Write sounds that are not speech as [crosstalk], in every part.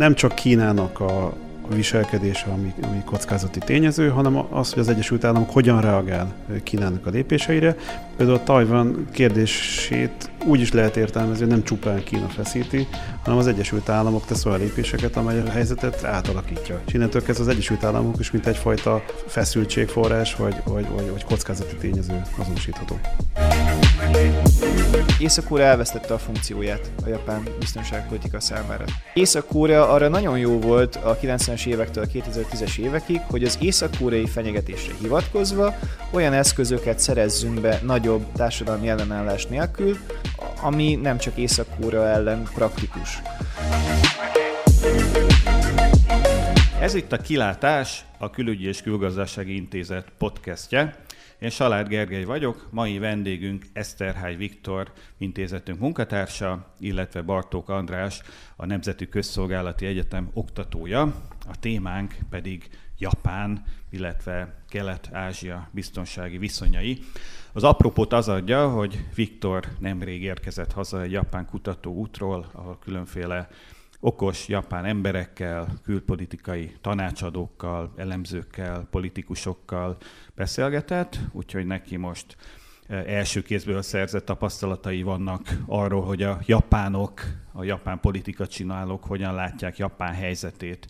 nem csak Kínának a viselkedése, ami, ami kockázati tényező, hanem az, hogy az Egyesült Államok hogyan reagál Kínának a lépéseire. Például a Tajvan kérdését úgy is lehet értelmezni, hogy nem csupán Kína feszíti, hanem az Egyesült Államok tesz olyan lépéseket, amely a helyzetet átalakítja. És innentől kezdve az Egyesült Államok is mint egyfajta feszültségforrás, vagy, vagy, vagy, vagy kockázati tényező azonosítható. Észak-Korea elvesztette a funkcióját a japán biztonságpolitika számára. Észak-Korea arra nagyon jó volt a 90-es évektől a 2010-es évekig, hogy az észak-koreai fenyegetésre hivatkozva olyan eszközöket szerezzünk be nagyobb társadalmi ellenállás nélkül, ami nem csak Észak-Korea ellen praktikus. Ez itt a Kilátás, a Külügyi és Külgazdasági Intézet podcastje. Én Salád Gergely vagyok, mai vendégünk Eszterhály Viktor, intézetünk munkatársa, illetve Bartók András, a Nemzeti Közszolgálati Egyetem oktatója. A témánk pedig Japán, illetve Kelet-Ázsia biztonsági viszonyai. Az apropót az adja, hogy Viktor nemrég érkezett haza egy japán kutató útról, ahol különféle okos japán emberekkel, külpolitikai tanácsadókkal, elemzőkkel, politikusokkal beszélgetett, úgyhogy neki most e, első kézből szerzett tapasztalatai vannak arról, hogy a japánok, a japán politika csinálók hogyan látják Japán helyzetét,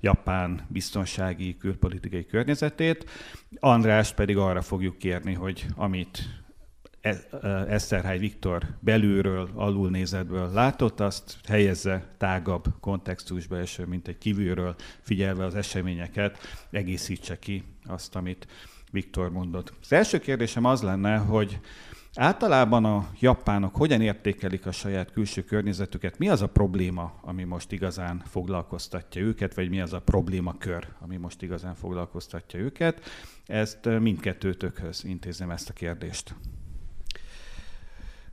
Japán biztonsági, külpolitikai környezetét. András pedig arra fogjuk kérni, hogy amit Eszterhály Viktor belülről, alulnézetből látott, azt helyezze tágabb kontextusba, és mint egy kívülről figyelve az eseményeket, egészítse ki azt, amit Viktor mondott. Az első kérdésem az lenne, hogy általában a japánok hogyan értékelik a saját külső környezetüket? Mi az a probléma, ami most igazán foglalkoztatja őket, vagy mi az a problémakör, ami most igazán foglalkoztatja őket? Ezt mindkettőtökhöz intézem ezt a kérdést.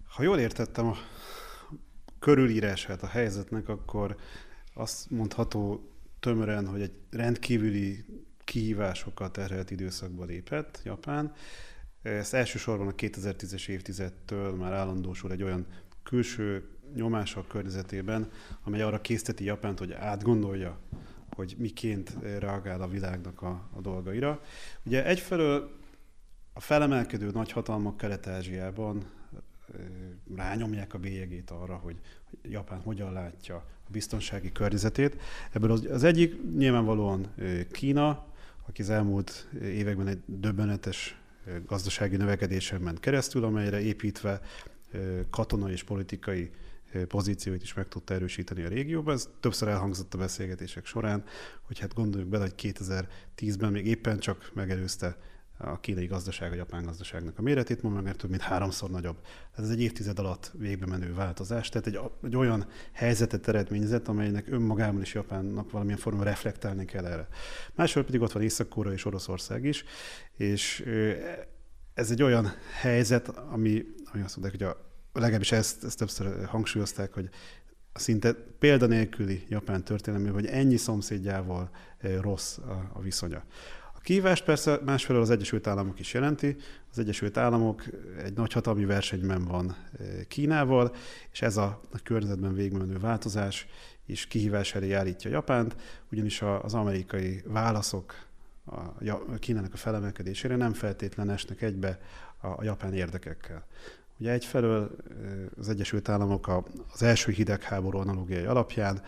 Ha jól értettem a körülírását a helyzetnek, akkor azt mondható tömören, hogy egy rendkívüli kihívásokat terhelt időszakba lépett Japán. Ez elsősorban a 2010-es évtizedtől már állandósul egy olyan külső nyomás a környezetében, amely arra készteti Japánt, hogy átgondolja, hogy miként reagál a világnak a, a dolgaira. Ugye egyfelől a felemelkedő nagyhatalmak Kelet-Ázsiában rányomják a bélyegét arra, hogy Japán hogyan látja a biztonsági környezetét. Ebből az, az egyik nyilvánvalóan Kína, aki az elmúlt években egy döbbenetes gazdasági növekedésen ment keresztül, amelyre építve katonai és politikai pozícióit is meg tudta erősíteni a régióban. Ez többször elhangzott a beszélgetések során, hogy hát gondoljuk bele, hogy 2010-ben még éppen csak megelőzte a kínai gazdaság a japán gazdaságnak a méretét, ma meg több mint háromszor nagyobb. Ez egy évtized alatt végbe menő változás, tehát egy, egy olyan helyzetet eredményezett, amelynek önmagában is Japánnak valamilyen formában reflektálni kell erre. Másról pedig ott van észak és Oroszország is, és ez egy olyan helyzet, ami, ami azt mondják, hogy a, legalábbis ezt, ezt többször hangsúlyozták, hogy szinte példanélküli japán történelmű, hogy ennyi szomszédjával rossz a, a viszonya. A kívást persze másfelől az Egyesült Államok is jelenti. Az Egyesült Államok egy nagy hatalmi versenyben van eh, Kínával, és ez a, a környezetben végigmenő változás is kihívás elé állítja Japánt, ugyanis az amerikai válaszok a Kínának a felemelkedésére nem feltétlen esnek egybe a japán érdekekkel. Ugye egyfelől eh, az Egyesült Államok az első hidegháború analógiai alapján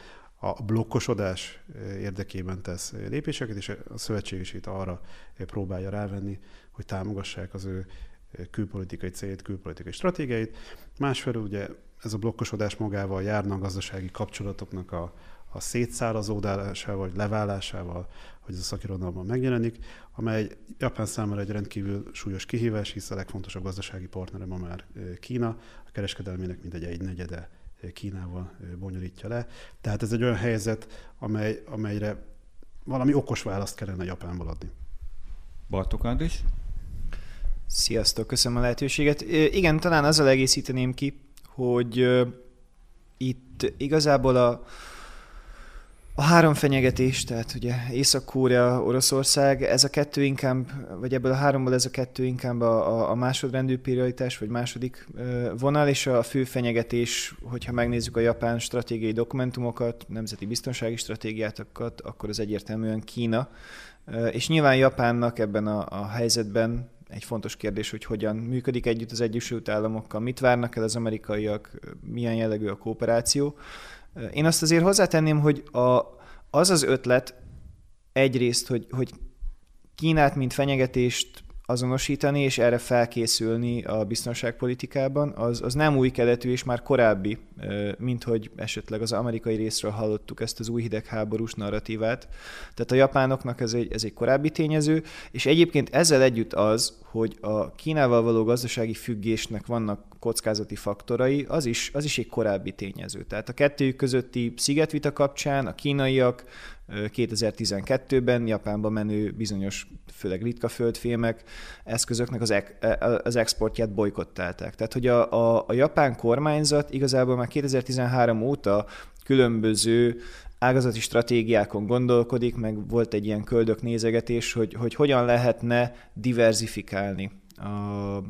a blokkosodás eh, érdekében tesz lépéseket, és a szövetségesít arra próbálja rávenni, hogy támogassák az ő eh, külpolitikai célt, külpolitikai stratégiáit. Másfelől ugye ez a blokkosodás magával járna a gazdasági kapcsolatoknak a, a szétszárazódásával, vagy leválásával, hogy ez a szakirodalomban megjelenik, amely Japán számára egy rendkívül súlyos kihívás, hisz a legfontosabb gazdasági partnere ma már eh, Kína, a kereskedelmének mindegy egy negyede Kínával bonyolítja le. Tehát ez egy olyan helyzet, amely, amelyre valami okos választ kellene Japánból adni. Bartok Andris? Sziasztok, köszönöm a lehetőséget. Igen, talán azzal egészíteném ki, hogy itt igazából a A három fenyegetés, tehát ugye Észak-Korea, Oroszország, ez a kettő inkább, vagy ebből a háromból ez a kettő inkább a, a másodrendű prioritás, vagy második vonal, és a fő fenyegetés, hogyha megnézzük a japán stratégiai dokumentumokat, nemzeti biztonsági stratégiátokat, akkor az egyértelműen Kína. És nyilván Japánnak ebben a, a helyzetben egy fontos kérdés, hogy hogyan működik együtt az Egyesült Államokkal, mit várnak el az amerikaiak, milyen jellegű a kooperáció. Én azt azért hozzátenném, hogy a, az az ötlet egyrészt, hogy, hogy Kínát, mint fenyegetést azonosítani és erre felkészülni a biztonságpolitikában, az, az nem új keletű és már korábbi, mint hogy esetleg az amerikai részről hallottuk ezt az új hidegháborús narratívát. Tehát a japánoknak ez egy, ez egy korábbi tényező, és egyébként ezzel együtt az, hogy a Kínával való gazdasági függésnek vannak kockázati faktorai, az is, az is egy korábbi tényező. Tehát a kettőjük közötti szigetvita kapcsán a kínaiak 2012-ben Japánba menő bizonyos, főleg ritka földfémek eszközöknek az, az exportját bolykottálták. Tehát, hogy a, a, a japán kormányzat igazából már 2013 óta különböző ágazati stratégiákon gondolkodik, meg volt egy ilyen köldök nézegetés, hogy, hogy hogyan lehetne diversifikálni a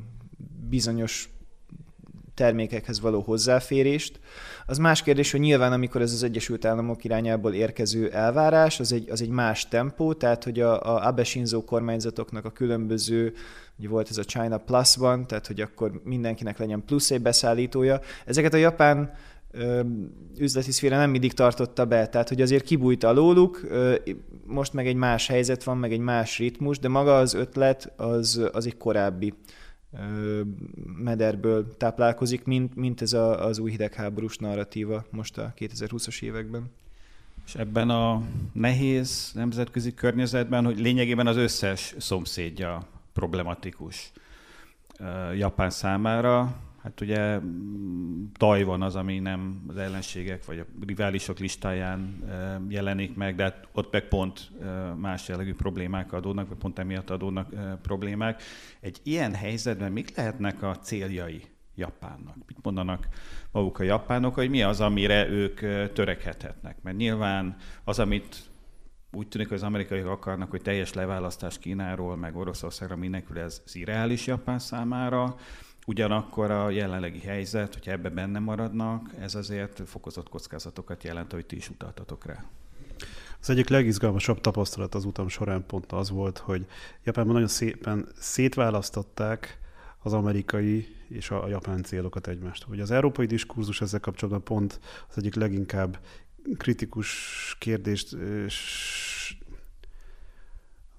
bizonyos termékekhez való hozzáférést. Az más kérdés, hogy nyilván amikor ez az Egyesült Államok irányából érkező elvárás, az egy, az egy más tempó, tehát hogy a, a Abe Shinzo kormányzatoknak a különböző, ugye volt ez a China Plus-ban, tehát hogy akkor mindenkinek legyen plusz egy beszállítója. Ezeket a japán üzleti szféra nem mindig tartotta be, tehát hogy azért kibújt alóluk, most meg egy más helyzet van, meg egy más ritmus, de maga az ötlet az, az egy korábbi mederből táplálkozik, mint, mint ez a, az új hidegháborús narratíva most a 2020-as években. És ebben a nehéz nemzetközi környezetben, hogy lényegében az összes szomszédja problematikus Japán számára, Hát ugye mm, Tajvan az, ami nem az ellenségek vagy a riválisok listáján jelenik meg, de hát ott meg pont más jellegű problémák adódnak, vagy pont emiatt adódnak problémák. Egy ilyen helyzetben mik lehetnek a céljai Japánnak? Mit mondanak maguk a japánok, hogy mi az, amire ők törekedhetnek? Mert nyilván az, amit úgy tűnik, hogy az amerikaiak akarnak, hogy teljes leválasztás Kínáról, meg Oroszországra mindenkül ez az irreális Japán számára, Ugyanakkor a jelenlegi helyzet, hogyha ebbe benne maradnak, ez azért fokozott kockázatokat jelent, hogy ti is utaltatok rá. Az egyik legizgalmasabb tapasztalat az utam során pont az volt, hogy Japánban nagyon szépen szétválasztották az amerikai és a japán célokat egymást. Ugye az európai diskurzus ezzel kapcsolatban pont az egyik leginkább kritikus kérdést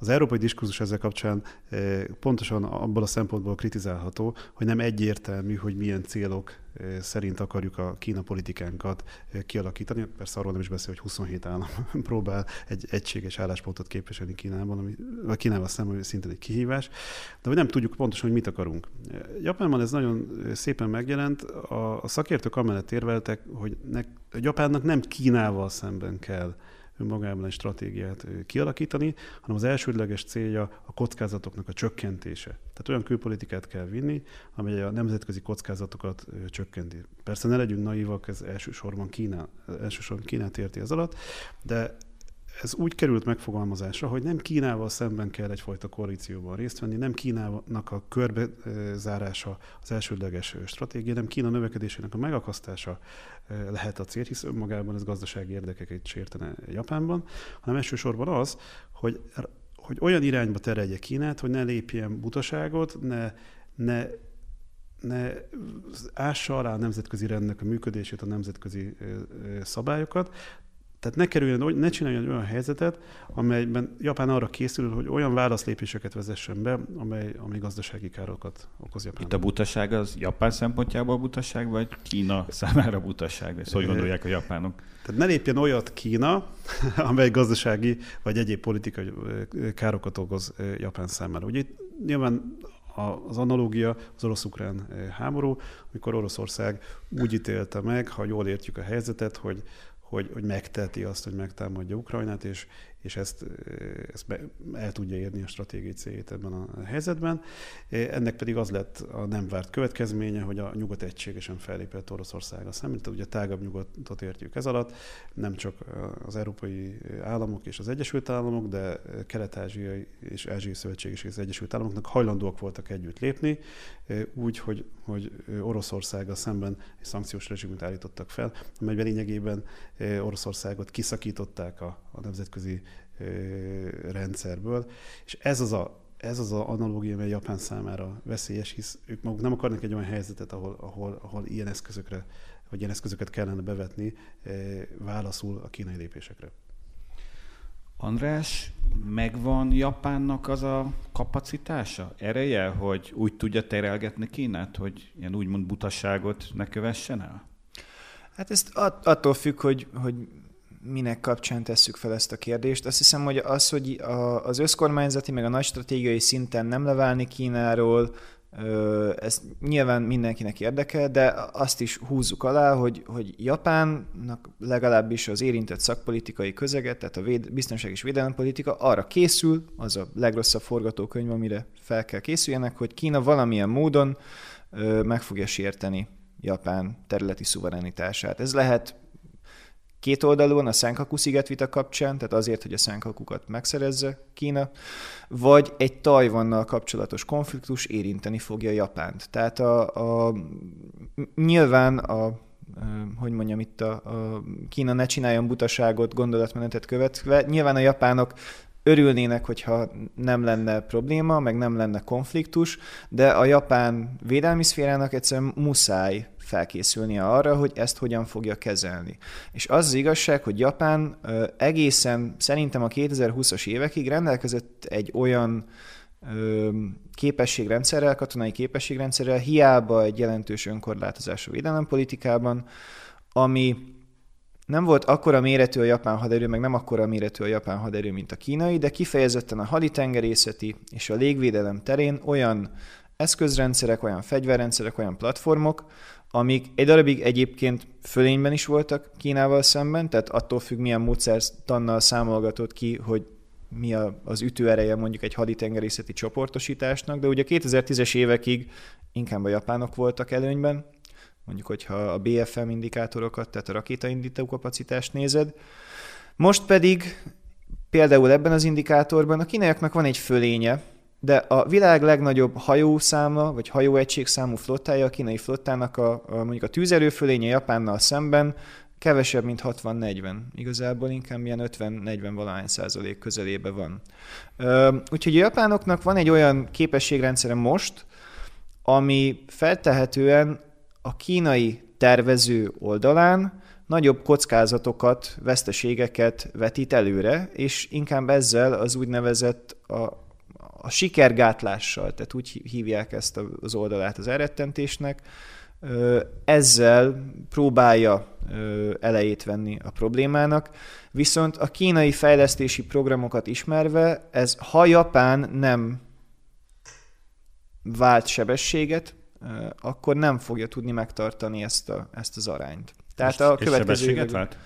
az európai diskurzus ezzel kapcsán eh, pontosan abból a szempontból kritizálható, hogy nem egyértelmű, hogy milyen célok eh, szerint akarjuk a Kína politikánkat eh, kialakítani. Persze arról nem is beszél, hogy 27 állam [laughs] próbál egy egységes álláspontot képviselni Kínában, ami vagy Kínával szemben szintén egy kihívás, de hogy nem tudjuk pontosan, hogy mit akarunk. Japánban ez nagyon szépen megjelent. A, a szakértők amellett érveltek, hogy ne, Japánnak nem Kínával szemben kell önmagában egy stratégiát kialakítani, hanem az elsődleges célja a kockázatoknak a csökkentése. Tehát olyan külpolitikát kell vinni, amely a nemzetközi kockázatokat csökkenti. Persze ne legyünk naívak, ez elsősorban Kína, elsősorban Kínát érti az alatt, de ez úgy került megfogalmazásra, hogy nem Kínával szemben kell egyfajta koalícióban részt venni, nem Kínának a körbezárása az elsődleges stratégia, nem Kína növekedésének a megakasztása lehet a cél, hisz önmagában ez gazdasági érdekeket sértene Japánban, hanem elsősorban az, hogy, hogy olyan irányba terelje Kínát, hogy ne lépjen butaságot, ne, ne ne ássa alá a nemzetközi rendnek a működését, a nemzetközi szabályokat, tehát ne kerüljön, ne csináljon olyan helyzetet, amelyben Japán arra készül, hogy olyan válaszlépéseket vezessen be, amely, amely gazdasági károkat okoz Japán. Itt a butaság az Japán szempontjából butaság, vagy Kína számára butaság? Ezt hogy gondolják a japánok? Tehát ne lépjen olyat Kína, [laughs] amely gazdasági vagy egyéb politikai károkat okoz Japán számára. Ugye itt nyilván az analógia az orosz-ukrán háború, amikor Oroszország úgy ítélte meg, ha jól értjük a helyzetet, hogy hogy, hogy megteheti azt, hogy megtámadja Ukrajnát, és, és ezt, ezt be, el tudja érni a stratégiai céljét ebben a helyzetben. Ennek pedig az lett a nem várt következménye, hogy a nyugat egységesen fellépett Oroszországa szemben, tehát ugye tágabb nyugatot értjük ez alatt, nem csak az európai államok és az Egyesült Államok, de kelet-ázsiai és ázsiai szövetség és az Egyesült Államoknak hajlandóak voltak együtt lépni, úgy, hogy, hogy Oroszországgal szemben egy szankciós rezsimét állítottak fel, amelyben lényegében Oroszországot kiszakították a, a nemzetközi rendszerből, és ez az a ez az a analógia, amely Japán számára veszélyes, hisz ők maguk nem akarnak egy olyan helyzetet, ahol, ahol, ahol ilyen eszközökre, vagy ilyen eszközöket kellene bevetni válaszul a kínai lépésekre. András, megvan Japánnak az a kapacitása, ereje, hogy úgy tudja terelgetni Kínát, hogy ilyen úgymond butaságot ne kövessen el? Hát ezt attól függ, hogy, hogy minek kapcsán tesszük fel ezt a kérdést. Azt hiszem, hogy az, hogy az összkormányzati meg a nagy stratégiai szinten nem leválni Kínáról, ez nyilván mindenkinek érdekel, de azt is húzzuk alá, hogy, hogy Japánnak legalábbis az érintett szakpolitikai közeget, tehát a véd, biztonság és védelempolitika arra készül, az a legrosszabb forgatókönyv, amire fel kell készüljenek, hogy Kína valamilyen módon meg fogja sérteni Japán területi szuverenitását. Ez lehet két oldalon a Senkaku szigetvita kapcsán, tehát azért, hogy a Senkakukat megszerezze Kína, vagy egy Tajvannal kapcsolatos konfliktus érinteni fogja Japánt. Tehát a, a, nyilván a hogy mondjam itt a, a Kína ne csináljon butaságot, gondolatmenetet követve. Nyilván a japánok örülnének, hogyha nem lenne probléma, meg nem lenne konfliktus, de a japán védelmi szférának egyszerűen muszáj felkészülnie arra, hogy ezt hogyan fogja kezelni. És az az igazság, hogy Japán egészen szerintem a 2020-as évekig rendelkezett egy olyan képességrendszerrel, katonai képességrendszerrel, hiába egy jelentős önkorlátozás a védelempolitikában, ami nem volt akkora méretű a japán haderő, meg nem akkora méretű a japán haderő, mint a kínai, de kifejezetten a haditengerészeti és a légvédelem terén olyan eszközrendszerek, olyan fegyverrendszerek, olyan platformok, amik egy darabig egyébként fölényben is voltak Kínával szemben, tehát attól függ, milyen módszertannal számolgatott ki, hogy mi az ütőereje mondjuk egy haditengerészeti csoportosításnak, de ugye a 2010-es évekig inkább a japánok voltak előnyben, mondjuk, hogyha a BFM indikátorokat, tehát a rakétaindító kapacitást nézed. Most pedig például ebben az indikátorban a kínaiaknak van egy fölénye, de a világ legnagyobb hajószáma, vagy hajóegységszámú flottája, a kínai flottának a, a mondjuk a tűzerőfölénye Japánnal szemben kevesebb, mint 60-40. Igazából inkább ilyen 50-40 valahány százalék közelébe van. Úgyhogy a japánoknak van egy olyan képességrendszere most, ami feltehetően a kínai tervező oldalán nagyobb kockázatokat, veszteségeket vetít előre, és inkább ezzel az úgynevezett a a sikergátlással, tehát úgy hívják ezt az oldalát az elrettentésnek, ezzel próbálja elejét venni a problémának, viszont a kínai fejlesztési programokat ismerve, ez ha Japán nem vált sebességet, akkor nem fogja tudni megtartani ezt, a, ezt az arányt. Tehát a következő sebességet vált?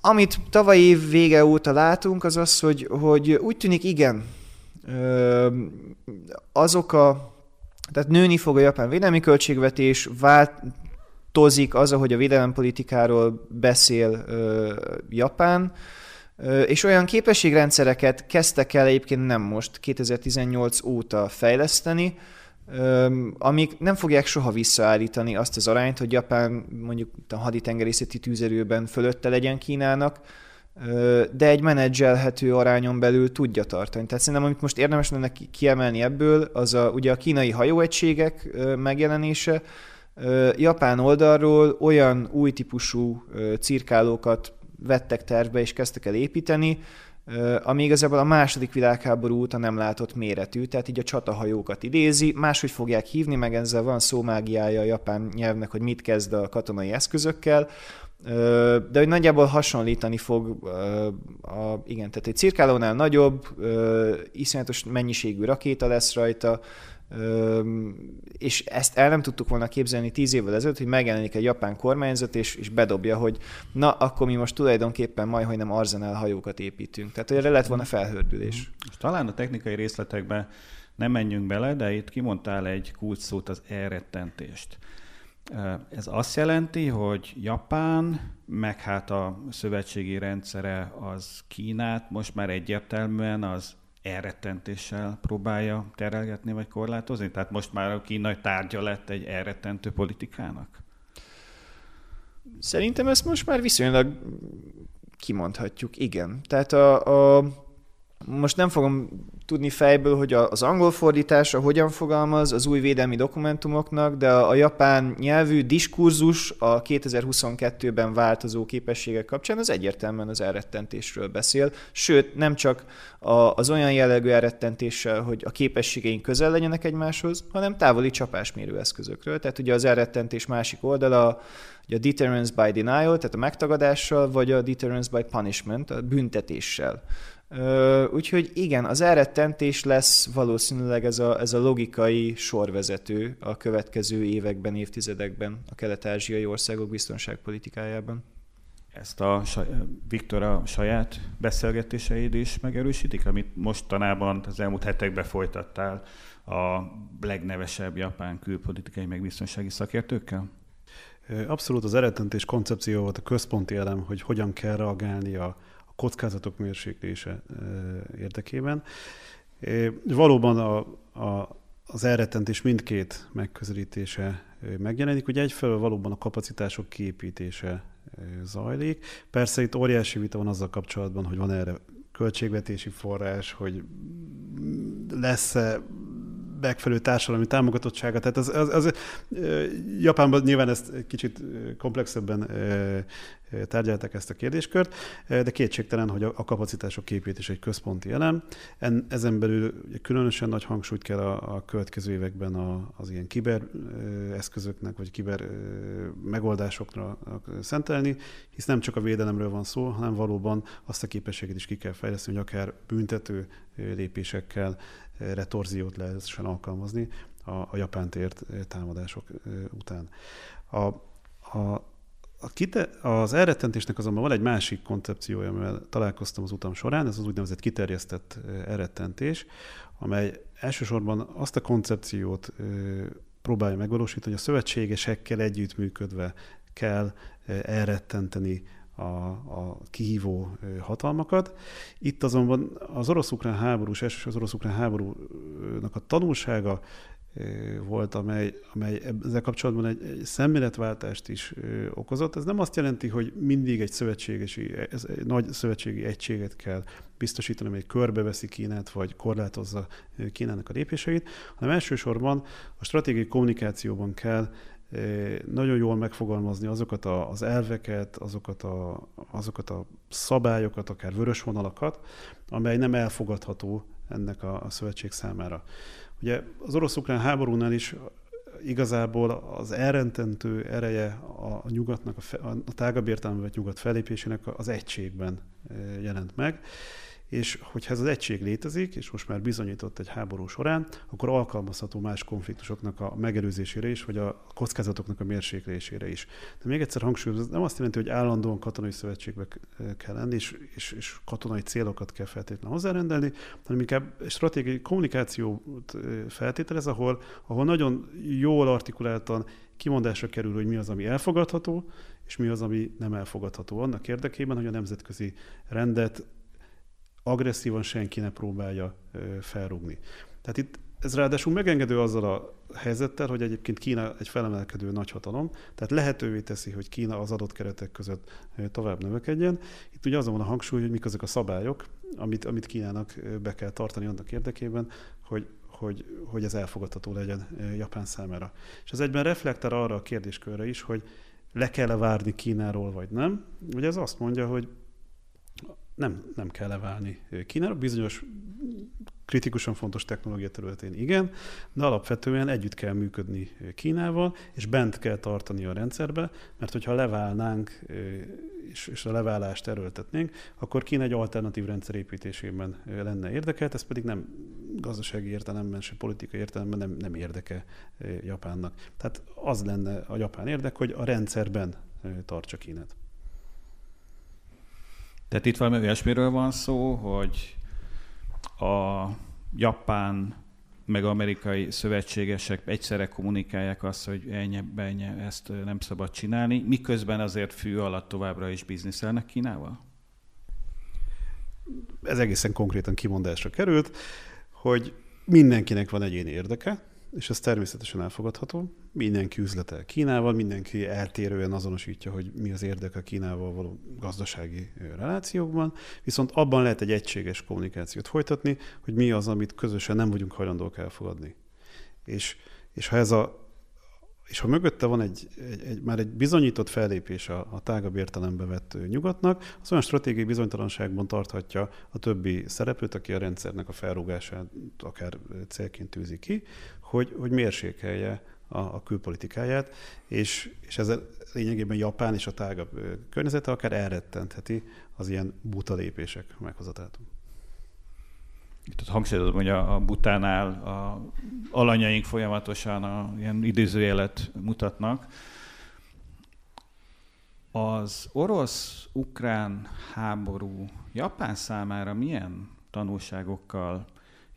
Amit tavaly év vége óta látunk, az az, hogy, hogy úgy tűnik igen, azok a, tehát nőni fog a japán védelmi költségvetés, változik az, ahogy a védelempolitikáról beszél Japán, és olyan képességrendszereket kezdtek el egyébként nem most, 2018 óta fejleszteni, amik nem fogják soha visszaállítani azt az arányt, hogy Japán mondjuk a haditengerészeti tűzerőben fölötte legyen Kínának, de egy menedzselhető arányon belül tudja tartani. Tehát szerintem, amit most érdemes lenne kiemelni ebből, az a, ugye a kínai hajóegységek megjelenése, Japán oldalról olyan új típusú cirkálókat vettek tervbe és kezdtek el építeni, ami igazából a második világháború óta nem látott méretű, tehát így a csatahajókat idézi, máshogy fogják hívni, meg ezzel van szómágiája a japán nyelvnek, hogy mit kezd a katonai eszközökkel, de hogy nagyjából hasonlítani fog, a, igen, tehát egy cirkálónál nagyobb, iszonyatos mennyiségű rakéta lesz rajta, és ezt el nem tudtuk volna képzelni tíz évvel ezelőtt, hogy megjelenik egy japán kormányzat, és, és bedobja, hogy na, akkor mi most tulajdonképpen majd, hogy nem arzenál hajókat építünk. Tehát erre lett volna felhördülés. Most talán a technikai részletekbe nem menjünk bele, de itt kimondtál egy kulcs az elrettentést. Ez azt jelenti, hogy Japán, meg hát a szövetségi rendszere az Kínát most már egyértelműen az elrettentéssel próbálja terelgetni vagy korlátozni? Tehát most már a kínai tárgya lett egy elrettentő politikának? Szerintem ezt most már viszonylag kimondhatjuk, igen. Tehát a, a most nem fogom tudni fejből, hogy az angol fordítása hogyan fogalmaz az új védelmi dokumentumoknak, de a japán nyelvű diskurzus a 2022-ben változó képességek kapcsán az egyértelműen az elrettentésről beszél, sőt nem csak az olyan jellegű elrettentéssel, hogy a képességeink közel legyenek egymáshoz, hanem távoli csapásmérő eszközökről. Tehát ugye az elrettentés másik oldala a deterrence by denial, tehát a megtagadással, vagy a deterrence by punishment, a büntetéssel Úgyhogy igen, az elrettentés lesz valószínűleg ez a, ez a logikai sorvezető a következő években, évtizedekben a kelet-ázsiai országok biztonságpolitikájában. Ezt a Viktor a saját beszélgetéseid is megerősítik, amit mostanában az elmúlt hetekben folytattál a legnevesebb japán külpolitikai meg biztonsági szakértőkkel? Abszolút az eredtentés koncepció volt a központi elem, hogy hogyan kell reagálni a kockázatok mérséklése érdekében. Valóban a, a, az elrettentés mindkét megközelítése megjelenik. Ugye egyfelől valóban a kapacitások kiépítése zajlik. Persze itt óriási vita van azzal kapcsolatban, hogy van erre költségvetési forrás, hogy lesz-e megfelelő társadalmi támogatottsága. Tehát az, az, az, Japánban nyilván ezt kicsit komplexebben tárgyalták ezt a kérdéskört, de kétségtelen, hogy a kapacitások képítés egy központi elem. En, ezen belül különösen nagy hangsúlyt kell a, a következő években a, az ilyen kiber eszközöknek, vagy kiber megoldásokra szentelni, hisz nem csak a védelemről van szó, hanem valóban azt a képességet is ki kell fejleszteni, hogy akár büntető lépésekkel retorziót lehessen alkalmazni a, a japán tért támadások után. A, a, a kite, az elrettentésnek azonban van egy másik koncepciója, amivel találkoztam az utam során, ez az úgynevezett kiterjesztett elrettentés, amely elsősorban azt a koncepciót próbálja megvalósítani, hogy a szövetségesekkel együttműködve kell elrettenteni a, a kihívó hatalmakat. Itt azonban az orosz-ukrán háború, és az orosz-ukrán háborúnak a tanulsága volt, amely, amely ezzel kapcsolatban egy, egy szemléletváltást is okozott. Ez nem azt jelenti, hogy mindig egy szövetségesi, ez egy nagy szövetségi egységet kell biztosítani, amely körbeveszi Kínát, vagy korlátozza Kínának a lépéseit, hanem elsősorban a stratégiai kommunikációban kell nagyon jól megfogalmazni azokat az elveket, azokat a, azokat a szabályokat, akár vörös vonalakat, amely nem elfogadható ennek a, a szövetség számára. Ugye az orosz-ukrán háborúnál is igazából az elrententő ereje a nyugatnak, a, fe, a tágabb értelmevet nyugat felépésének az egységben jelent meg és hogyha ez az egység létezik, és most már bizonyított egy háború során, akkor alkalmazható más konfliktusoknak a megelőzésére is, vagy a kockázatoknak a mérséklésére is. De még egyszer hangsúlyozom, ez nem azt jelenti, hogy állandóan katonai szövetségbe kell lenni, és, és, és katonai célokat kell feltétlenül hozzárendelni, hanem inkább stratégiai kommunikációt feltételez, ahol, ahol nagyon jól artikuláltan kimondásra kerül, hogy mi az, ami elfogadható, és mi az, ami nem elfogadható. Annak érdekében, hogy a nemzetközi rendet agresszívan senki ne próbálja felrúgni. Tehát itt ez ráadásul megengedő azzal a helyzettel, hogy egyébként Kína egy felemelkedő nagyhatalom, tehát lehetővé teszi, hogy Kína az adott keretek között tovább növekedjen. Itt ugye azon van a hangsúly, hogy mik azok a szabályok, amit, amit Kínának be kell tartani annak érdekében, hogy, hogy, hogy ez elfogadható legyen Japán számára. És ez egyben reflektál arra a kérdéskörre is, hogy le kell-e várni Kínáról, vagy nem. Ugye ez azt mondja, hogy nem, nem kell leválni Kínára. Bizonyos kritikusan fontos technológia területén igen, de alapvetően együtt kell működni Kínával, és bent kell tartani a rendszerbe, mert hogyha leválnánk, és, és a leválást erőltetnénk, akkor Kína egy alternatív rendszer építésében lenne érdekelt, ez pedig nem gazdasági értelemben, se politikai értelemben nem, nem érdeke Japánnak. Tehát az lenne a japán érdek, hogy a rendszerben tartsa Kínát. Tehát itt valami olyasmiről van szó, hogy a japán meg amerikai szövetségesek egyszerre kommunikálják azt, hogy ennyi, ennyi, ezt nem szabad csinálni, miközben azért fű alatt továbbra is bizniszelnek Kínával? Ez egészen konkrétan kimondásra került, hogy mindenkinek van egyéni érdeke, és ez természetesen elfogadható. Mindenki üzletel Kínával, mindenki eltérően azonosítja, hogy mi az érdeke a Kínával való gazdasági relációkban, viszont abban lehet egy egységes kommunikációt folytatni, hogy mi az, amit közösen nem vagyunk hajlandók elfogadni. És, és ha ez a és ha mögötte van egy, egy, egy már egy bizonyított fellépés a, a tágabb értelembe vett nyugatnak, az olyan stratégiai bizonytalanságban tarthatja a többi szereplőt, aki a rendszernek a felrúgását akár célként tűzi ki, hogy, hogy mérsékelje a, a külpolitikáját, és, és ezzel lényegében Japán és a tágabb környezete akár elrettentheti az ilyen buta lépések meghozatát. Itt hangsúlyozom, hogy a, a butánál a alanyaink folyamatosan a, ilyen idézőjelet mutatnak. Az orosz-ukrán háború Japán számára milyen tanulságokkal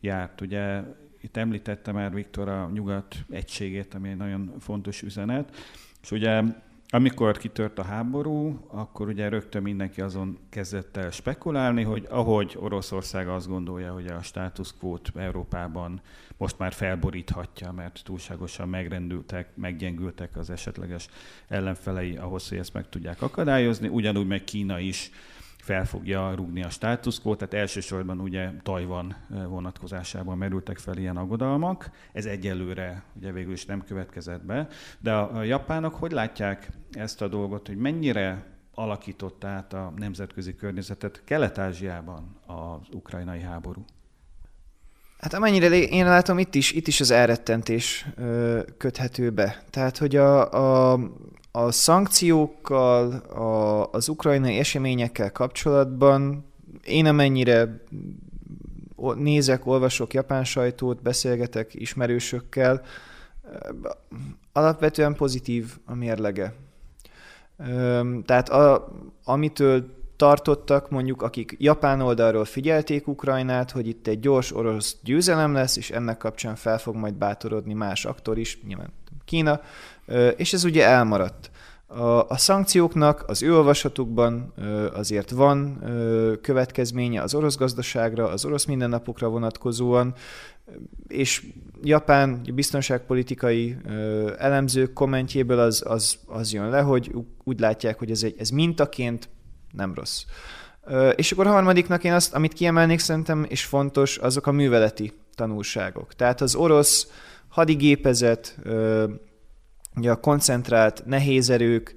járt? Ugye itt említette már Viktor a nyugat egységét, ami egy nagyon fontos üzenet, és ugye amikor kitört a háború, akkor ugye rögtön mindenki azon kezdett el spekulálni, hogy ahogy Oroszország azt gondolja, hogy a status quo Európában most már felboríthatja, mert túlságosan megrendültek, meggyengültek az esetleges ellenfelei ahhoz, hogy ezt meg tudják akadályozni, ugyanúgy meg Kína is fel fogja rúgni a státuszkót, tehát elsősorban ugye Tajvan vonatkozásában merültek fel ilyen aggodalmak. Ez egyelőre ugye végül is nem következett be, de a japánok hogy látják ezt a dolgot, hogy mennyire alakított át a nemzetközi környezetet Kelet-Ázsiában az ukrajnai háború? Hát amennyire én látom, itt is, itt is az elrettentés köthető be. Tehát, hogy a, a, a szankciókkal, a, az ukrajnai eseményekkel kapcsolatban én amennyire nézek, olvasok japán sajtót, beszélgetek ismerősökkel, alapvetően pozitív a mérlege. Tehát a, amitől tartottak, mondjuk akik japán oldalról figyelték Ukrajnát, hogy itt egy gyors orosz győzelem lesz, és ennek kapcsán fel fog majd bátorodni más aktor is, nyilván Kína, és ez ugye elmaradt. A, a szankcióknak az ő olvasatukban azért van következménye az orosz gazdaságra, az orosz mindennapokra vonatkozóan, és Japán biztonságpolitikai elemzők kommentjéből az, az, az jön le, hogy úgy látják, hogy ez, egy, ez mintaként nem rossz. És akkor harmadiknak én azt, amit kiemelnék szerintem, és fontos, azok a műveleti tanulságok. Tehát az orosz hadigépezet, ugye a koncentrált nehéz erők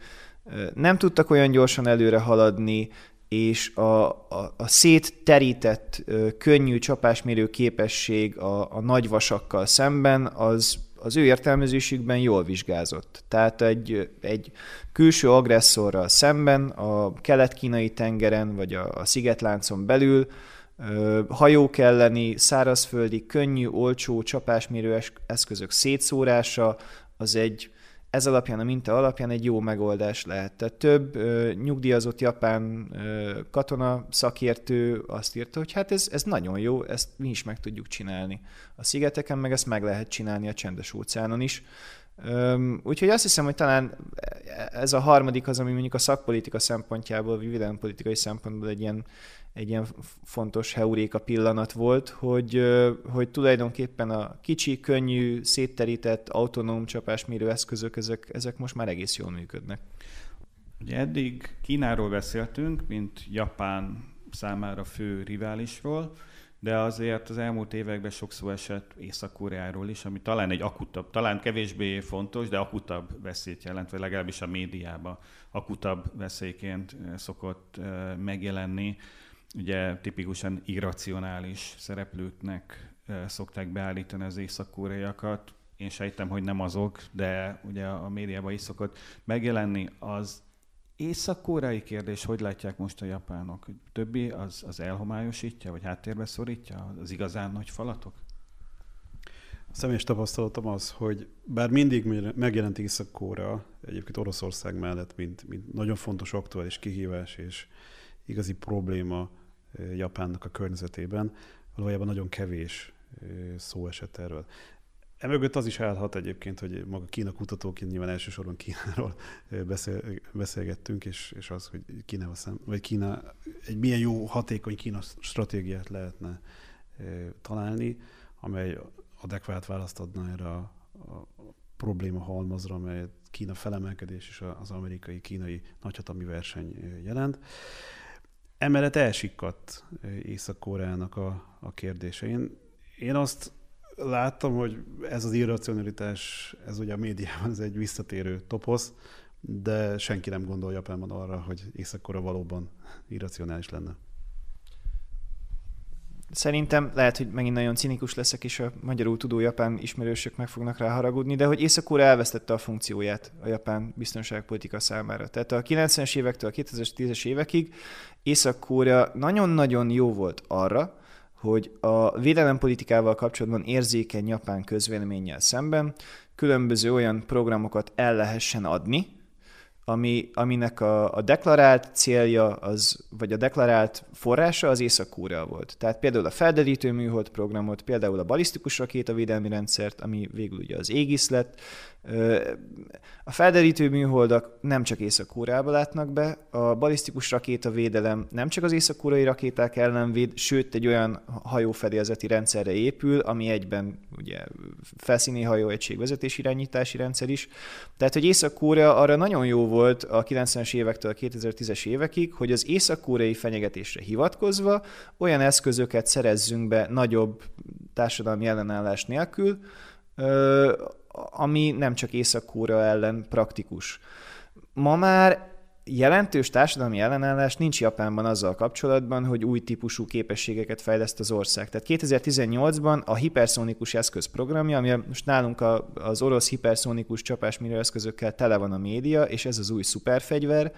nem tudtak olyan gyorsan előre haladni, és a, a, a szétterített, könnyű csapásmérő képesség a, a nagy vasakkal szemben, az az ő értelmezésükben jól vizsgázott. Tehát egy, egy külső agresszorral szemben a kelet-kínai tengeren, vagy a, a szigetláncon belül hajók elleni, szárazföldi, könnyű, olcsó csapásmérő eszközök szétszórása az egy ez alapján, a minta alapján egy jó megoldás lehet. Tehát több ö, nyugdíjazott japán ö, katona szakértő azt írta, hogy hát ez, ez nagyon jó, ezt mi is meg tudjuk csinálni. A szigeteken meg ezt meg lehet csinálni a csendes óceánon is. Üm, úgyhogy azt hiszem, hogy talán ez a harmadik az, ami mondjuk a szakpolitika szempontjából, vagy politikai szempontból egy ilyen egy ilyen fontos heuréka pillanat volt, hogy, hogy tulajdonképpen a kicsi, könnyű, szétterített, autonóm csapásmérő eszközök, ezek, ezek most már egész jól működnek. Ugye eddig Kínáról beszéltünk, mint Japán számára fő riválisról, de azért az elmúlt években sokszor esett Észak-Koreáról is, ami talán egy akutabb, talán kevésbé fontos, de akutabb veszélyt jelent, vagy legalábbis a médiában akutabb veszélyként szokott megjelenni ugye tipikusan irracionális szereplőknek szokták beállítani az észak-koreaiakat. Én sejtem, hogy nem azok, de ugye a médiában is szokott megjelenni. Az észak-koreai kérdés, hogy látják most a japánok? Többi az, az elhomályosítja, vagy háttérbe szorítja az igazán nagy falatok? A személyes tapasztalatom az, hogy bár mindig megjelent Észak-Korea, egyébként Oroszország mellett, mint, mint nagyon fontos aktuális kihívás és igazi probléma Japánnak a környezetében, valójában nagyon kevés szó esett erről. Emögött az is állhat egyébként, hogy maga Kína kutatóként nyilván elsősorban Kínáról beszél, beszélgettünk, és, és az, hogy Kína, szem, vagy Kína egy milyen jó, hatékony Kína stratégiát lehetne találni, amely adekvát választ adna erre a, a probléma halmazra, amelyet Kína felemelkedés és az amerikai-kínai nagyhatalmi verseny jelent. Emellett elsikkadt Észak-Koreának a, a kérdése. Én, én azt láttam, hogy ez az irracionalitás, ez ugye a médiában ez egy visszatérő toposz, de senki nem gondol Japánban arra, hogy észak valóban irracionális lenne. Szerintem lehet, hogy megint nagyon cinikus leszek, és a magyarul tudó japán ismerősök meg fognak rá haragudni, de hogy észak elvesztette a funkcióját a japán biztonságpolitika számára. Tehát a 90-es évektől a 2010-es évekig észak nagyon-nagyon jó volt arra, hogy a védelempolitikával kapcsolatban érzékeny japán közvéleménnyel szemben különböző olyan programokat el lehessen adni, ami, aminek a, a deklarált célja, az, vagy a deklarált forrása az észak volt. Tehát például a felderítő műhold programot, például a balisztikus rakétavédelmi rendszert, ami végül ugye az égis lett, a felderítő műholdak nem csak észak látnak be, a balisztikus rakétavédelem nem csak az észak rakéták ellen véd, sőt egy olyan hajófedélzeti rendszerre épül, ami egyben ugye felszíni hajóegység vezetés irányítási rendszer is. Tehát, hogy észak arra nagyon jó volt a 90-es évektől a 2010-es évekig, hogy az észak fenyegetésre hivatkozva olyan eszközöket szerezzünk be nagyobb társadalmi ellenállás nélkül, ami nem csak észak ellen praktikus. Ma már jelentős társadalmi ellenállás nincs Japánban azzal kapcsolatban, hogy új típusú képességeket fejleszt az ország. Tehát 2018-ban a hiperszónikus eszköz programja, ami most nálunk a, az orosz hiperszónikus csapásmérő eszközökkel tele van a média, és ez az új szuperfegyver,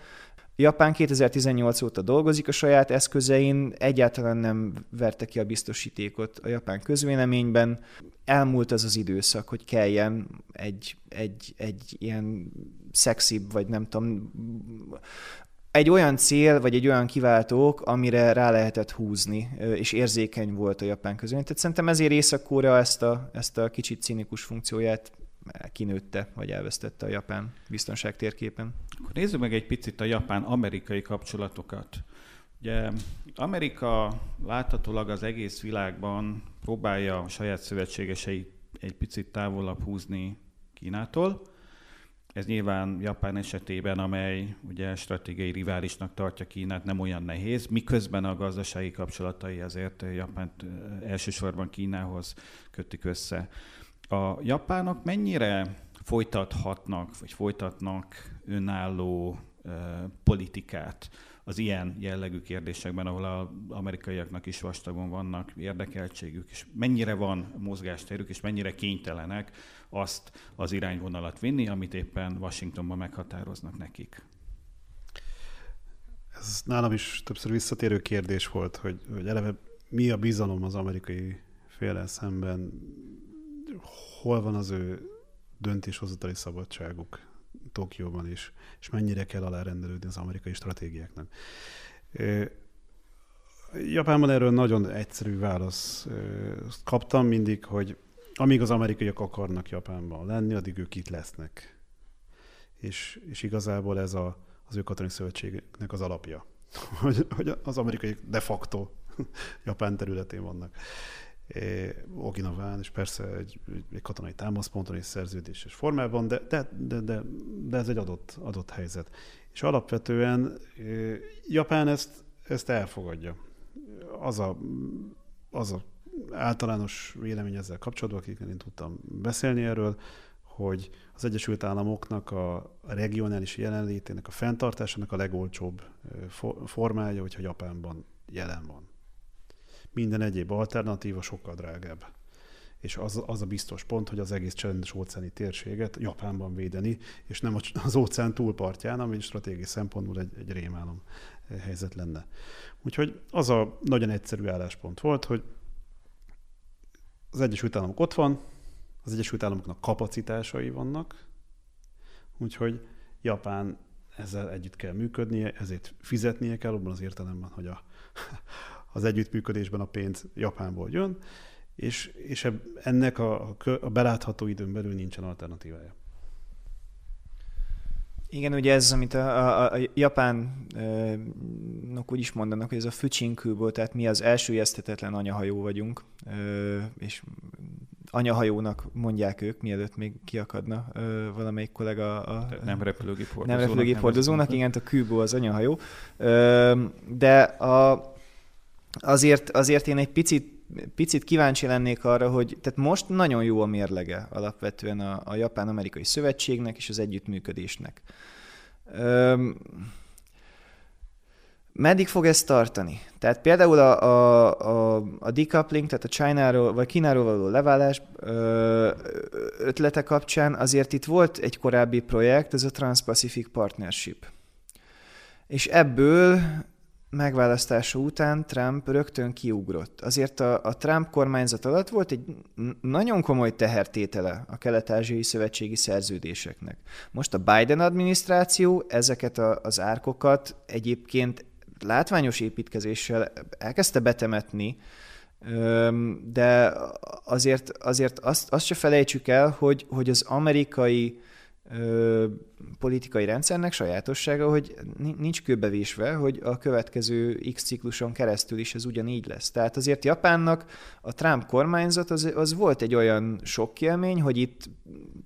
Japán 2018 óta dolgozik a saját eszközein, egyáltalán nem verte ki a biztosítékot a japán közvéleményben. Elmúlt az az időszak, hogy kelljen egy, egy, egy ilyen szexibb, vagy nem tudom, egy olyan cél, vagy egy olyan kiváltók, amire rá lehetett húzni, és érzékeny volt a japán közvélemény. Tehát szerintem ezért észak ezt a, ezt a kicsit cinikus funkcióját kinőtte, vagy elvesztette a japán biztonság térképen. Akkor nézzük meg egy picit a japán-amerikai kapcsolatokat. Ugye Amerika láthatólag az egész világban próbálja a saját szövetségeseit egy picit távolabb húzni Kínától. Ez nyilván Japán esetében, amely ugye stratégiai riválisnak tartja Kínát, nem olyan nehéz, miközben a gazdasági kapcsolatai azért Japánt elsősorban Kínához kötik össze. A japánok mennyire folytathatnak, vagy folytatnak önálló politikát az ilyen jellegű kérdésekben, ahol az amerikaiaknak is vastagon vannak érdekeltségük, és mennyire van mozgásterük, és mennyire kénytelenek azt az irányvonalat vinni, amit éppen Washingtonban meghatároznak nekik. Ez nálam is többször visszatérő kérdés volt, hogy, hogy eleve mi a bizalom az amerikai féle szemben, hol van az ő döntéshozatali szabadságuk Tokióban is, és mennyire kell alárendelődni az amerikai stratégiáknak. Japánban erről nagyon egyszerű válasz kaptam mindig, hogy amíg az amerikaiak akarnak Japánban lenni, addig ők itt lesznek. És, és igazából ez a, az ő katonai szövetségnek az alapja, [laughs] hogy, hogy az amerikai de facto [laughs] Japán területén vannak. Okinaván, és persze egy, egy katonai támaszponton és szerződéses formában, de, de, de, de, de ez egy adott, adott helyzet. És alapvetően Japán ezt, ezt elfogadja. Az a, az a általános vélemény ezzel kapcsolatban, akikkel én tudtam beszélni erről, hogy az Egyesült Államoknak a regionális jelenlétének a fenntartásának a legolcsóbb formája, hogyha Japánban jelen van minden egyéb alternatíva sokkal drágább. És az, az a biztos pont, hogy az egész csendes óceáni térséget Japánban védeni, és nem az óceán túlpartján, ami stratégiai szempontból egy, egy rémálom eh, helyzet lenne. Úgyhogy az a nagyon egyszerű álláspont volt, hogy az Egyesült Államok ott van, az Egyesült Államoknak kapacitásai vannak, úgyhogy Japán ezzel együtt kell működnie, ezért fizetnie kell, abban az értelemben, hogy a, az együttműködésben a pénz Japánból jön, és, és ennek a, a belátható időn belül nincsen alternatívája. Igen, ugye ez, amit a, a, a japánok úgy is mondanak, hogy ez a Fücsinkőből, tehát mi az elsőjeztetetlen anyahajó vagyunk, és anyahajónak mondják ők, mielőtt még kiakadna valamelyik kollega a... nem repülőgép hordozónak. Nem repülőgép hordozónak, igen, a Kőbó az anyahajó. De a, azért, azért én egy picit picit kíváncsi lennék arra, hogy tehát most nagyon jó a mérlege alapvetően a, a Japán-Amerikai Szövetségnek és az együttműködésnek. Öm, meddig fog ez tartani? Tehát például a, a, a, a decoupling, tehát a China-ról, vagy Kínáról való leválás ötlete kapcsán azért itt volt egy korábbi projekt, ez a Trans-Pacific Partnership. És ebből megválasztása után Trump rögtön kiugrott. Azért a, a Trump kormányzat alatt volt egy nagyon komoly tehertétele a kelet-ázsiai szövetségi szerződéseknek. Most a Biden adminisztráció ezeket a, az árkokat egyébként látványos építkezéssel elkezdte betemetni, de azért, azért azt, azt se felejtsük el, hogy, hogy az amerikai ö, politikai rendszernek sajátossága, hogy nincs kőbevésve, hogy a következő X cikluson keresztül is ez ugyanígy lesz. Tehát azért Japánnak a Trump kormányzat az, az volt egy olyan sok élmény, hogy itt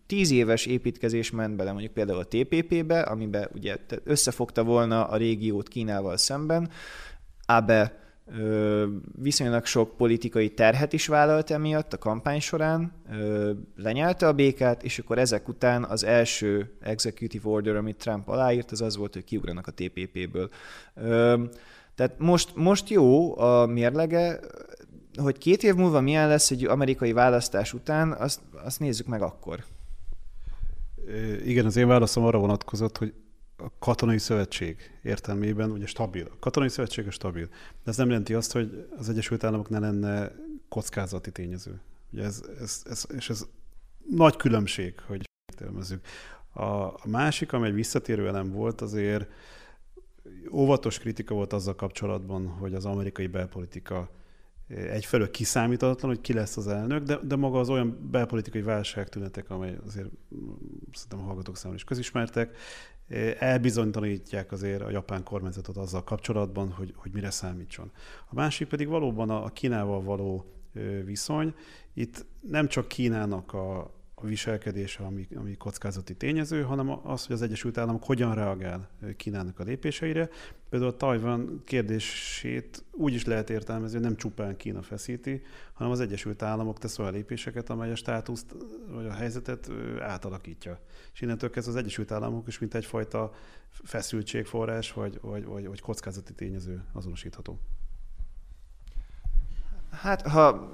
tíz éves építkezés ment bele mondjuk például a TPP-be, amiben ugye összefogta volna a régiót Kínával szemben, Abe viszonylag sok politikai terhet is vállalt emiatt a kampány során, lenyelte a békát, és akkor ezek után az első executive order, amit Trump aláírt, az az volt, hogy kiugranak a TPP-ből. Tehát most, most jó a mérlege, hogy két év múlva milyen lesz egy amerikai választás után, azt, azt nézzük meg akkor. Igen, az én válaszom arra vonatkozott, hogy a katonai szövetség értelmében ugye stabil. A katonai szövetség a stabil. De ez nem jelenti azt, hogy az Egyesült Államok ne lenne kockázati tényező. Ugye ez, ez, ez, és ez nagy különbség, hogy értelmezzük. A, a másik, ami egy visszatérő elem volt, azért óvatos kritika volt azzal kapcsolatban, hogy az amerikai belpolitika egyfelől kiszámítatlan, hogy ki lesz az elnök, de, de maga az olyan belpolitikai válságtünetek, amely azért szerintem a hallgatók számára is közismertek, elbizonytalanítják azért a japán kormányzatot azzal kapcsolatban, hogy, hogy mire számítson. A másik pedig valóban a, Kínával való viszony. Itt nem csak Kínának a viselkedése, ami, ami kockázati tényező, hanem az, hogy az Egyesült Államok hogyan reagál Kínának a lépéseire. Például a Tajvan kérdését úgy is lehet értelmezni, hogy nem csupán Kína feszíti, hanem az Egyesült Államok tesz olyan lépéseket, amely a státuszt vagy a helyzetet átalakítja. És innentől kezdve az Egyesült Államok is mint egyfajta feszültségforrás vagy, vagy, vagy, vagy kockázati tényező azonosítható. Hát, ha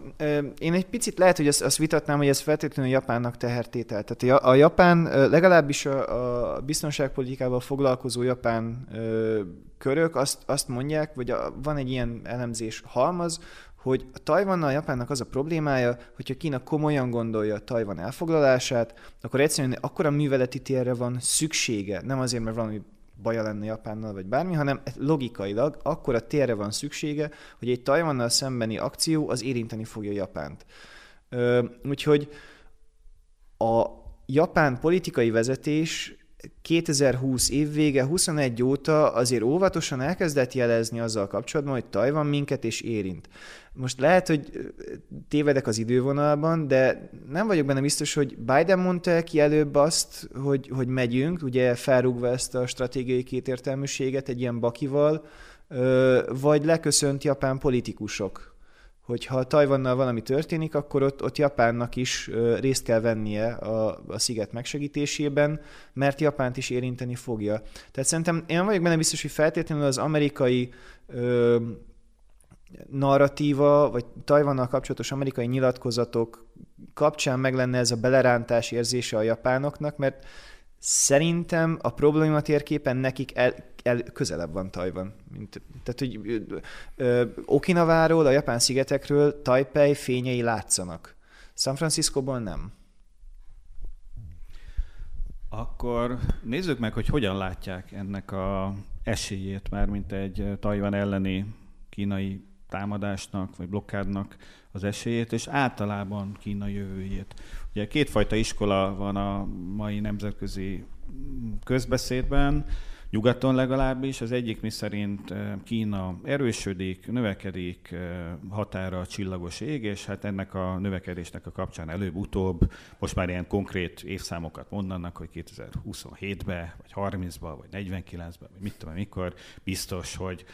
én egy picit lehet, hogy azt, azt vitatnám, hogy ez feltétlenül Japánnak tehertétel. Tehát a, Japán, legalábbis a, a biztonságpolitikával foglalkozó japán ö, körök azt, azt mondják, vagy a, van egy ilyen elemzés halmaz, hogy a Tajvannal Japánnak az a problémája, hogyha Kína komolyan gondolja a Tajvan elfoglalását, akkor egyszerűen akkora műveleti térre van szüksége, nem azért, mert valami baja lenne Japánnal, vagy bármi, hanem logikailag akkor a térre van szüksége, hogy egy Tajvannal szembeni akció az érinteni fogja Japánt. Ö, úgyhogy a japán politikai vezetés 2020 év vége, 21 óta azért óvatosan elkezdett jelezni azzal kapcsolatban, hogy Tajvan minket és érint. Most lehet, hogy tévedek az idővonalban, de nem vagyok benne biztos, hogy Biden mondta ki előbb azt, hogy, hogy megyünk, ugye felrúgva ezt a stratégiai kétértelműséget egy ilyen bakival, vagy leköszönt japán politikusok hogy ha Tajvannal valami történik, akkor ott, ott Japánnak is részt kell vennie a, a sziget megsegítésében, mert Japánt is érinteni fogja. Tehát szerintem én vagyok benne biztos, hogy feltétlenül az amerikai narratíva, vagy Tajvannal kapcsolatos amerikai nyilatkozatok kapcsán meg lenne ez a belerántás érzése a japánoknak, mert Szerintem a probléma térképen nekik el, el, közelebb van Tajvan. Mint, tehát, hogy ö, Okinaváról, a japán szigetekről Taipei fényei látszanak. San Franciscóból nem. Akkor nézzük meg, hogy hogyan látják ennek a esélyét, már mint egy Tajvan elleni kínai támadásnak vagy blokkádnak az esélyét, és általában Kína jövőjét. Ugye kétfajta iskola van a mai nemzetközi közbeszédben, nyugaton legalábbis. Az egyik mi szerint eh, Kína erősödik, növekedik, eh, határa a csillagos ég, és hát ennek a növekedésnek a kapcsán előbb-utóbb most már ilyen konkrét évszámokat mondanak, hogy 2027-be, vagy 30-ba, vagy 49-be, vagy mit tudom, mikor biztos, hogy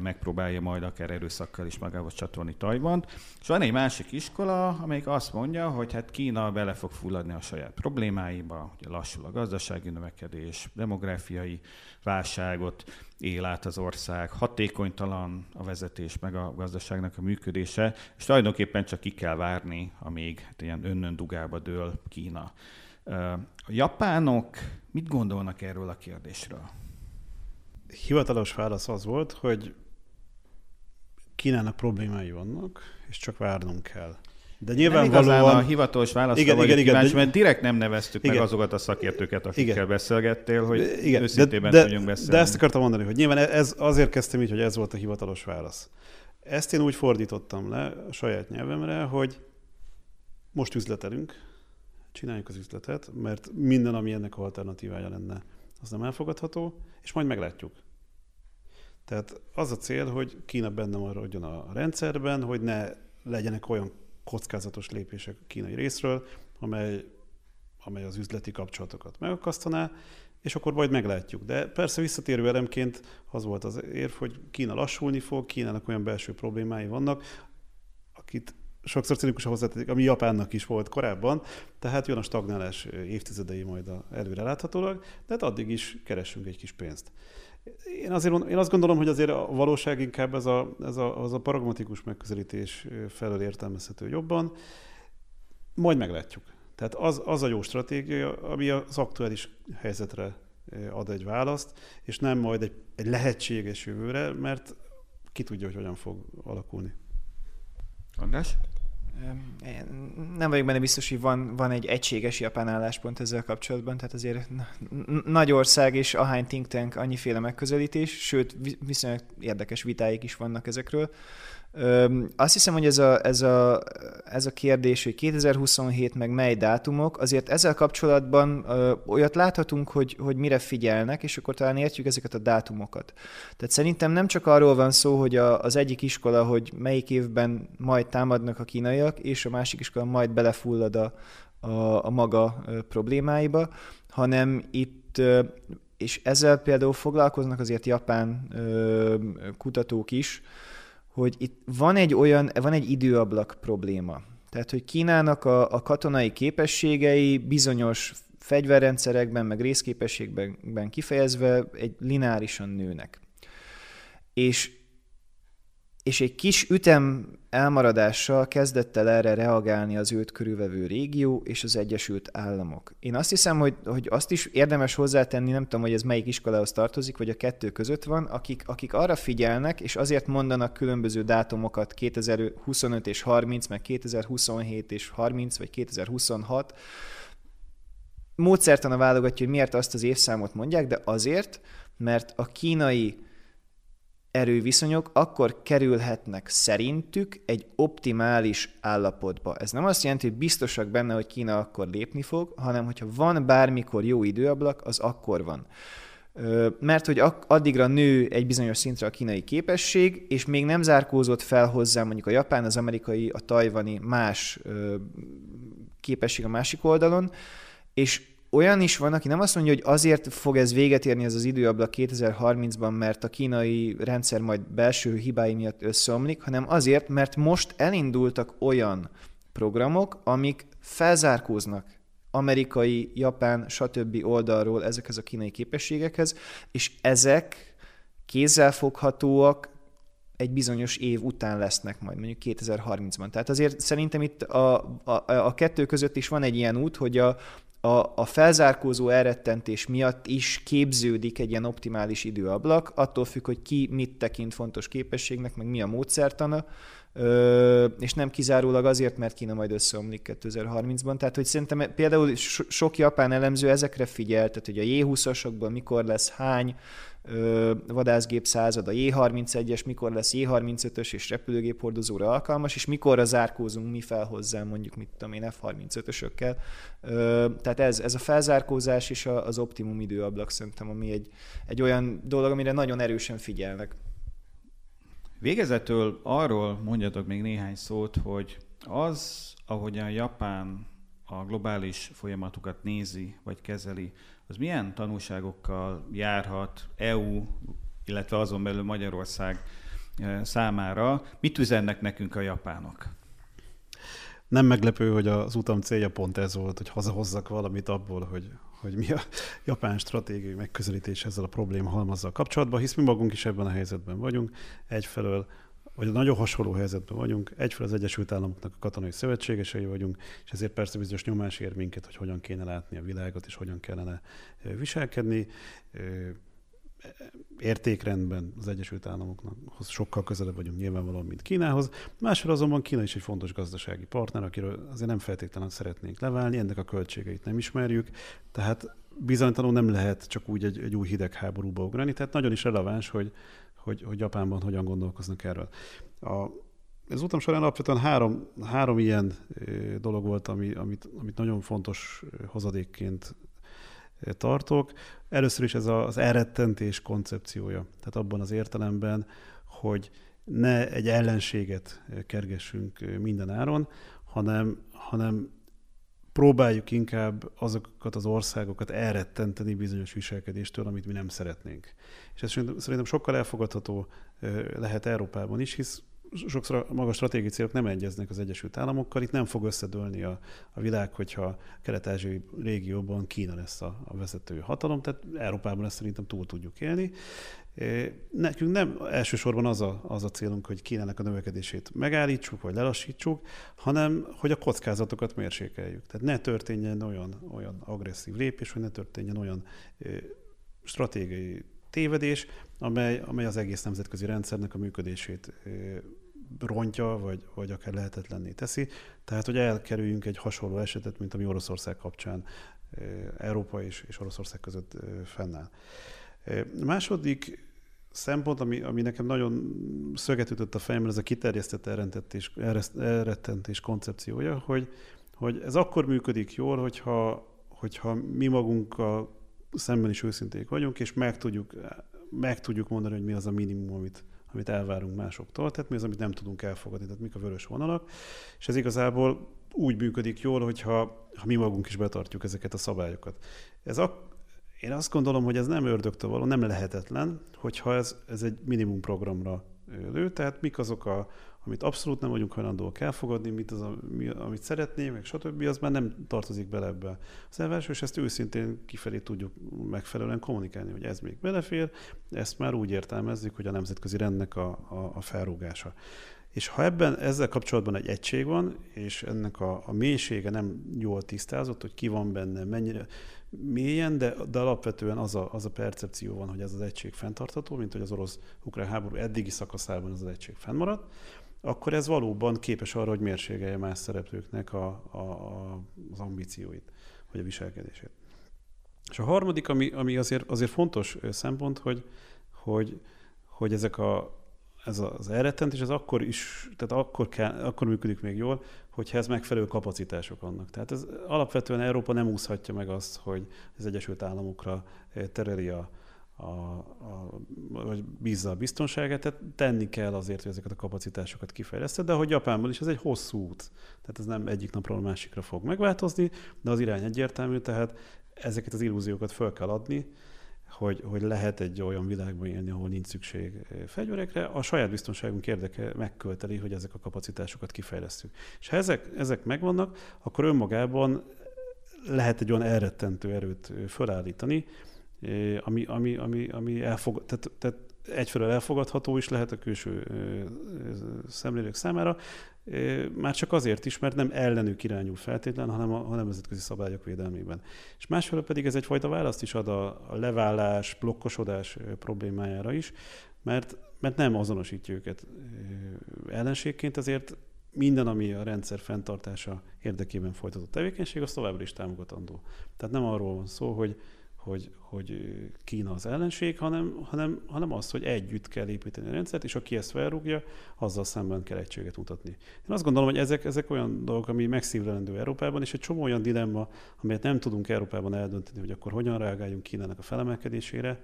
megpróbálja majd akár erőszakkal is magához csatolni Tajvant. És van egy másik iskola, amelyik azt mondja, hogy hát Kína bele fog fulladni a saját problémáiba, ugye lassul a gazdasági növekedés, demográfiai válságot él át az ország, hatékonytalan a vezetés, meg a gazdaságnak a működése, és tulajdonképpen csak ki kell várni, amíg hát ilyen önnön dugába dől Kína. A japánok mit gondolnak erről a kérdésről? Hivatalos válasz az volt, hogy Kínának problémái vannak, és csak várnunk kell. De nyilvánvalóan... Nem a hivatalos válasz, igen, igen, igen, kíváncsi, de... mert direkt nem neveztük igen. meg azokat a szakértőket, akikkel igen. beszélgettél, hogy igen. őszintében de, de, tudjunk beszélni. De ezt akartam mondani, hogy nyilván ez azért kezdtem így, hogy ez volt a hivatalos válasz. Ezt én úgy fordítottam le a saját nyelvemre, hogy most üzletelünk, csináljuk az üzletet, mert minden, ami ennek alternatívája lenne, az nem elfogadható, és majd meglátjuk. Tehát az a cél, hogy Kína benne maradjon a rendszerben, hogy ne legyenek olyan kockázatos lépések a kínai részről, amely, amely az üzleti kapcsolatokat megakasztaná, és akkor majd meglátjuk. De persze visszatérő elemként az volt az érv, hogy Kína lassulni fog, Kínának olyan belső problémái vannak, akit sokszor cinikusan hozzátetik, ami Japánnak is volt korábban, tehát jön a stagnálás évtizedei majd előre láthatólag, de hát addig is keresünk egy kis pénzt. Én, azért, én azt gondolom, hogy azért a valóság inkább ez a, ez a, az a pragmatikus megközelítés felől értelmezhető jobban. Majd meglátjuk. Tehát az, az a jó stratégia, ami az aktuális helyzetre ad egy választ, és nem majd egy, egy lehetséges jövőre, mert ki tudja, hogy hogyan fog alakulni. András? Nem vagyok benne biztos, hogy van, van egy egységes japán álláspont ezzel kapcsolatban, tehát azért nagy ország és ahány think tank annyiféle megközelítés, sőt viszonylag érdekes vitáik is vannak ezekről. Azt hiszem, hogy ez a, ez, a, ez a kérdés, hogy 2027 meg mely dátumok, azért ezzel kapcsolatban olyat láthatunk, hogy, hogy mire figyelnek, és akkor talán értjük ezeket a dátumokat. Tehát szerintem nem csak arról van szó, hogy a, az egyik iskola, hogy melyik évben majd támadnak a kínaiak, és a másik iskola majd belefullad a, a, a maga problémáiba, hanem itt és ezzel például foglalkoznak azért japán ö, kutatók is, hogy itt van egy olyan, van egy időablak probléma. Tehát, hogy Kínának a, a katonai képességei bizonyos fegyverrendszerekben, meg részképességben kifejezve egy lineárisan nőnek. És és egy kis ütem elmaradással kezdett el erre reagálni az őt körülvevő régió és az Egyesült Államok. Én azt hiszem, hogy, hogy azt is érdemes hozzátenni, nem tudom, hogy ez melyik iskolához tartozik, vagy a kettő között van, akik, akik arra figyelnek, és azért mondanak különböző dátumokat 2025 és 30, meg 2027 és 30, vagy 2026, módszertana válogatja, hogy miért azt az évszámot mondják, de azért, mert a kínai erőviszonyok akkor kerülhetnek szerintük egy optimális állapotba. Ez nem azt jelenti, hogy biztosak benne, hogy Kína akkor lépni fog, hanem hogyha van bármikor jó időablak, az akkor van. Mert hogy addigra nő egy bizonyos szintre a kínai képesség, és még nem zárkózott fel hozzá mondjuk a japán, az amerikai, a tajvani más képesség a másik oldalon, és olyan is van, aki nem azt mondja, hogy azért fog ez véget érni ez az időablak 2030-ban, mert a kínai rendszer majd belső hibái miatt összeomlik, hanem azért, mert most elindultak olyan programok, amik felzárkóznak amerikai, japán, stb. oldalról ezekhez a kínai képességekhez, és ezek kézzelfoghatóak, egy bizonyos év után lesznek majd, mondjuk 2030-ban. Tehát azért szerintem itt a, a, a kettő között is van egy ilyen út, hogy a, a, a felzárkózó elrettentés miatt is képződik egy ilyen optimális időablak, attól függ, hogy ki mit tekint fontos képességnek, meg mi a módszertana, és nem kizárólag azért, mert Kína majd összeomlik 2030-ban. Tehát, hogy szerintem például sok japán elemző ezekre figyel, tehát hogy a J20-asokban mikor lesz hány vadászgép század, a J31-es mikor lesz J35-ös és repülőgép hordozóra alkalmas, és mikor zárkózunk mi fel hozzá mondjuk, mit tudom én, F35-ösökkel. Tehát ez, ez a felzárkózás és az optimum időablak szerintem, ami egy, egy olyan dolog, amire nagyon erősen figyelnek. Végezetül arról mondjatok még néhány szót, hogy az, ahogyan Japán a globális folyamatokat nézi vagy kezeli, az milyen tanulságokkal járhat EU, illetve azon belül Magyarország eh, számára? Mit üzennek nekünk a japánok? Nem meglepő, hogy az utam célja pont ez volt, hogy hazahozzak valamit abból, hogy, hogy mi a japán stratégiai megközelítés ezzel a probléma halmazzal kapcsolatban, hisz mi magunk is ebben a helyzetben vagyunk. Egyfelől vagy nagyon hasonló helyzetben vagyunk. Egyfelől az Egyesült Államoknak a katonai szövetségesei vagyunk, és ezért persze bizonyos nyomás ér minket, hogy hogyan kéne látni a világot, és hogyan kellene viselkedni. Értékrendben az Egyesült Államoknak sokkal közelebb vagyunk nyilvánvalóan, mint Kínához. Másról azonban Kína is egy fontos gazdasági partner, akiről azért nem feltétlenül szeretnénk leválni, ennek a költségeit nem ismerjük, tehát bizonytalanul nem lehet csak úgy egy, egy új hidegháborúba ugrani, tehát nagyon is releváns, hogy, hogy, hogy Japánban hogyan gondolkoznak erről. A, ez utam során alapvetően három, három ilyen dolog volt, ami, amit, amit nagyon fontos hozadékként tartok. Először is ez az elrettentés koncepciója. Tehát abban az értelemben, hogy ne egy ellenséget kergessünk minden áron, hanem, hanem próbáljuk inkább azokat az országokat elrettenteni bizonyos viselkedéstől, amit mi nem szeretnénk. És ez szerintem sokkal elfogadható lehet Európában is, hisz sokszor a magas stratégiai célok nem egyeznek az Egyesült Államokkal. Itt nem fog összedőlni a, a világ, hogyha kelet-ázsiai régióban Kína lesz a, a vezető hatalom, tehát Európában ezt szerintem túl tudjuk élni. Nekünk nem elsősorban az a, az a célunk, hogy Kínának a növekedését megállítsuk, vagy lelassítsuk, hanem hogy a kockázatokat mérsékeljük. Tehát ne történjen olyan, olyan agresszív lépés, vagy ne történjen olyan stratégiai tévedés, amely, amely az egész nemzetközi rendszernek a működését rontja, vagy, vagy akár lehetetlenné teszi. Tehát, hogy elkerüljünk egy hasonló esetet, mint ami Oroszország kapcsán Európa és, és Oroszország között fennáll. Második szempont, ami, ami nekem nagyon szöget ütött a fejemben, ez a kiterjesztett elrettentés, elrettentés koncepciója, hogy, hogy ez akkor működik jól, hogyha, hogyha mi magunkkal szemben is őszinték vagyunk, és meg tudjuk, meg tudjuk mondani, hogy mi az a minimum, amit, amit elvárunk másoktól, tehát mi az, amit nem tudunk elfogadni, tehát mik a vörös vonalak, és ez igazából úgy működik jól, hogyha ha mi magunk is betartjuk ezeket a szabályokat. Ez ak- én azt gondolom, hogy ez nem ördögtől való, nem lehetetlen, hogyha ez, ez egy minimum programra lő, tehát mik azok a, amit abszolút nem vagyunk hajlandóak elfogadni, mit az, a, mi, amit szeretnénk, meg stb., az már nem tartozik bele ebbe az elvárásba, és ezt őszintén kifelé tudjuk megfelelően kommunikálni, hogy ez még belefér, ezt már úgy értelmezzük, hogy a nemzetközi rendnek a, a, a felrúgása. És ha ebben ezzel kapcsolatban egy egység van, és ennek a, a mélysége nem jól tisztázott, hogy ki van benne, mennyire mélyen, de, de alapvetően az a, az a percepció van, hogy ez az egység fenntartható, mint hogy az orosz-ukrán háború eddigi szakaszában az az egység fennmaradt, akkor ez valóban képes arra, hogy mérségelje más szereplőknek a, a, a, az ambícióit, vagy a viselkedését. És a harmadik, ami, ami azért, azért fontos szempont, hogy, hogy, hogy ezek a, ez az elrettentés, ez akkor is, tehát akkor, kell, akkor működik még jól, hogyha ez megfelelő kapacitások vannak. Tehát ez alapvetően Európa nem úszhatja meg azt, hogy az Egyesült Államokra tereli a, a, a, vagy bízza a biztonságát, tehát tenni kell azért, hogy ezeket a kapacitásokat kifejleszte, de hogy Japánban is ez egy hosszú út, tehát ez nem egyik napról a másikra fog megváltozni, de az irány egyértelmű, tehát ezeket az illúziókat föl kell adni, hogy, hogy lehet egy olyan világban élni, ahol nincs szükség fegyverekre, a saját biztonságunk érdeke megkölteli, hogy ezek a kapacitásokat kifejlesztjük. És ha ezek, ezek megvannak, akkor önmagában lehet egy olyan elrettentő erőt fölállítani, ami, ami, ami, ami elfog, tehát, tehát egyfelől elfogadható is lehet a külső szemlélők számára, már csak azért is, mert nem ellenük irányul feltétlen, hanem a, a nemzetközi szabályok védelmében. És másfelől pedig ez egyfajta választ is ad a, a levállás, blokkosodás problémájára is, mert, mert nem azonosítja őket ellenségként, ezért minden, ami a rendszer fenntartása érdekében folytatott tevékenység, az továbbra is támogatandó. Tehát nem arról van szó, hogy, hogy, hogy Kína az ellenség, hanem, hanem, hanem az, hogy együtt kell építeni a rendszert, és aki ezt felrúgja, azzal szemben kell egységet mutatni. Én azt gondolom, hogy ezek, ezek olyan dolgok, ami megszívlelendő Európában, és egy csomó olyan dilemma, amelyet nem tudunk Európában eldönteni, hogy akkor hogyan reagáljunk Kínának a felemelkedésére,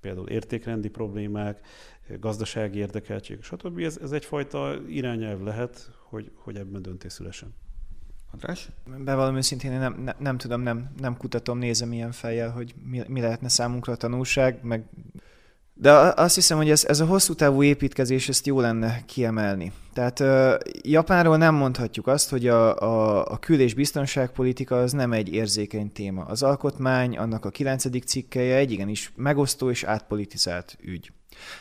például értékrendi problémák, gazdasági érdekeltség, stb. Ez, ez egyfajta irányelv lehet, hogy, hogy ebben döntés szülesen. András? Bevallom őszintén, én nem, nem, nem tudom, nem, nem kutatom, nézem ilyen fejjel, hogy mi, mi lehetne számunkra a tanulság, meg de azt hiszem, hogy ez, ez a hosszú távú építkezés, ezt jó lenne kiemelni. Tehát uh, Japánról nem mondhatjuk azt, hogy a, a, a kül- és biztonságpolitika az nem egy érzékeny téma. Az alkotmány, annak a kilencedik cikkeje egy igenis megosztó és átpolitizált ügy.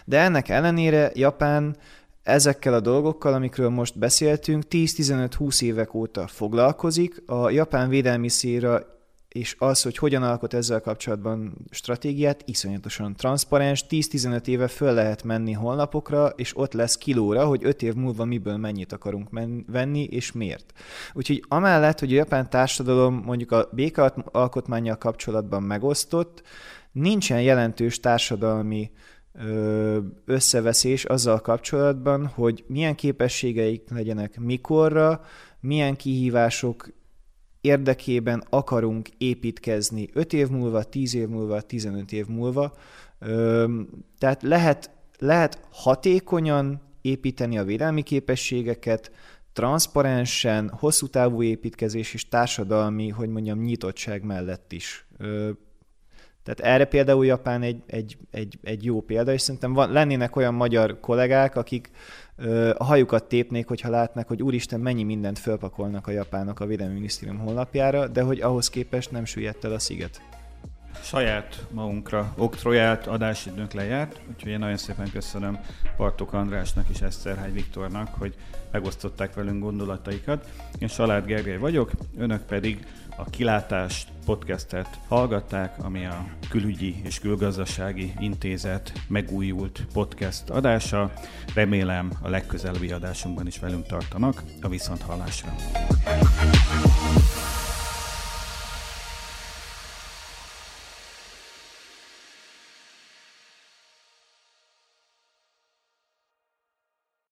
De ennek ellenére Japán ezekkel a dolgokkal, amikről most beszéltünk, 10-15-20 évek óta foglalkozik. A japán védelmi széra és az, hogy hogyan alkot ezzel kapcsolatban stratégiát, iszonyatosan transzparens, 10-15 éve föl lehet menni holnapokra, és ott lesz kilóra, hogy 5 év múlva miből mennyit akarunk men- venni, és miért. Úgyhogy amellett, hogy a japán társadalom mondjuk a békaalkotmányjal kapcsolatban megosztott, nincsen jelentős társadalmi összeveszés azzal kapcsolatban, hogy milyen képességeik legyenek mikorra, milyen kihívások érdekében akarunk építkezni 5 év múlva, 10 év múlva, 15 év múlva. Tehát lehet, lehet hatékonyan építeni a védelmi képességeket, transzparensen, hosszú távú építkezés és társadalmi, hogy mondjam, nyitottság mellett is. Tehát erre például Japán egy, egy, egy, egy jó példa, és szerintem van, lennének olyan magyar kollégák, akik ö, a hajukat tépnék, hogyha látnak, hogy úristen, mennyi mindent fölpakolnak a japánok a Védelmi Minisztérium honlapjára, de hogy ahhoz képest nem süllyedt el a sziget. Saját magunkra oktroját adásidőnk lejárt, úgyhogy én nagyon szépen köszönöm Bartók Andrásnak és Eszterhágy Viktornak, hogy megosztották velünk gondolataikat. Én Salád Gergely vagyok, önök pedig a Kilátást podcastet hallgatták, ami a Külügyi és Külgazdasági Intézet megújult podcast adása. Remélem a legközelebbi adásunkban is velünk tartanak a viszonthallásra.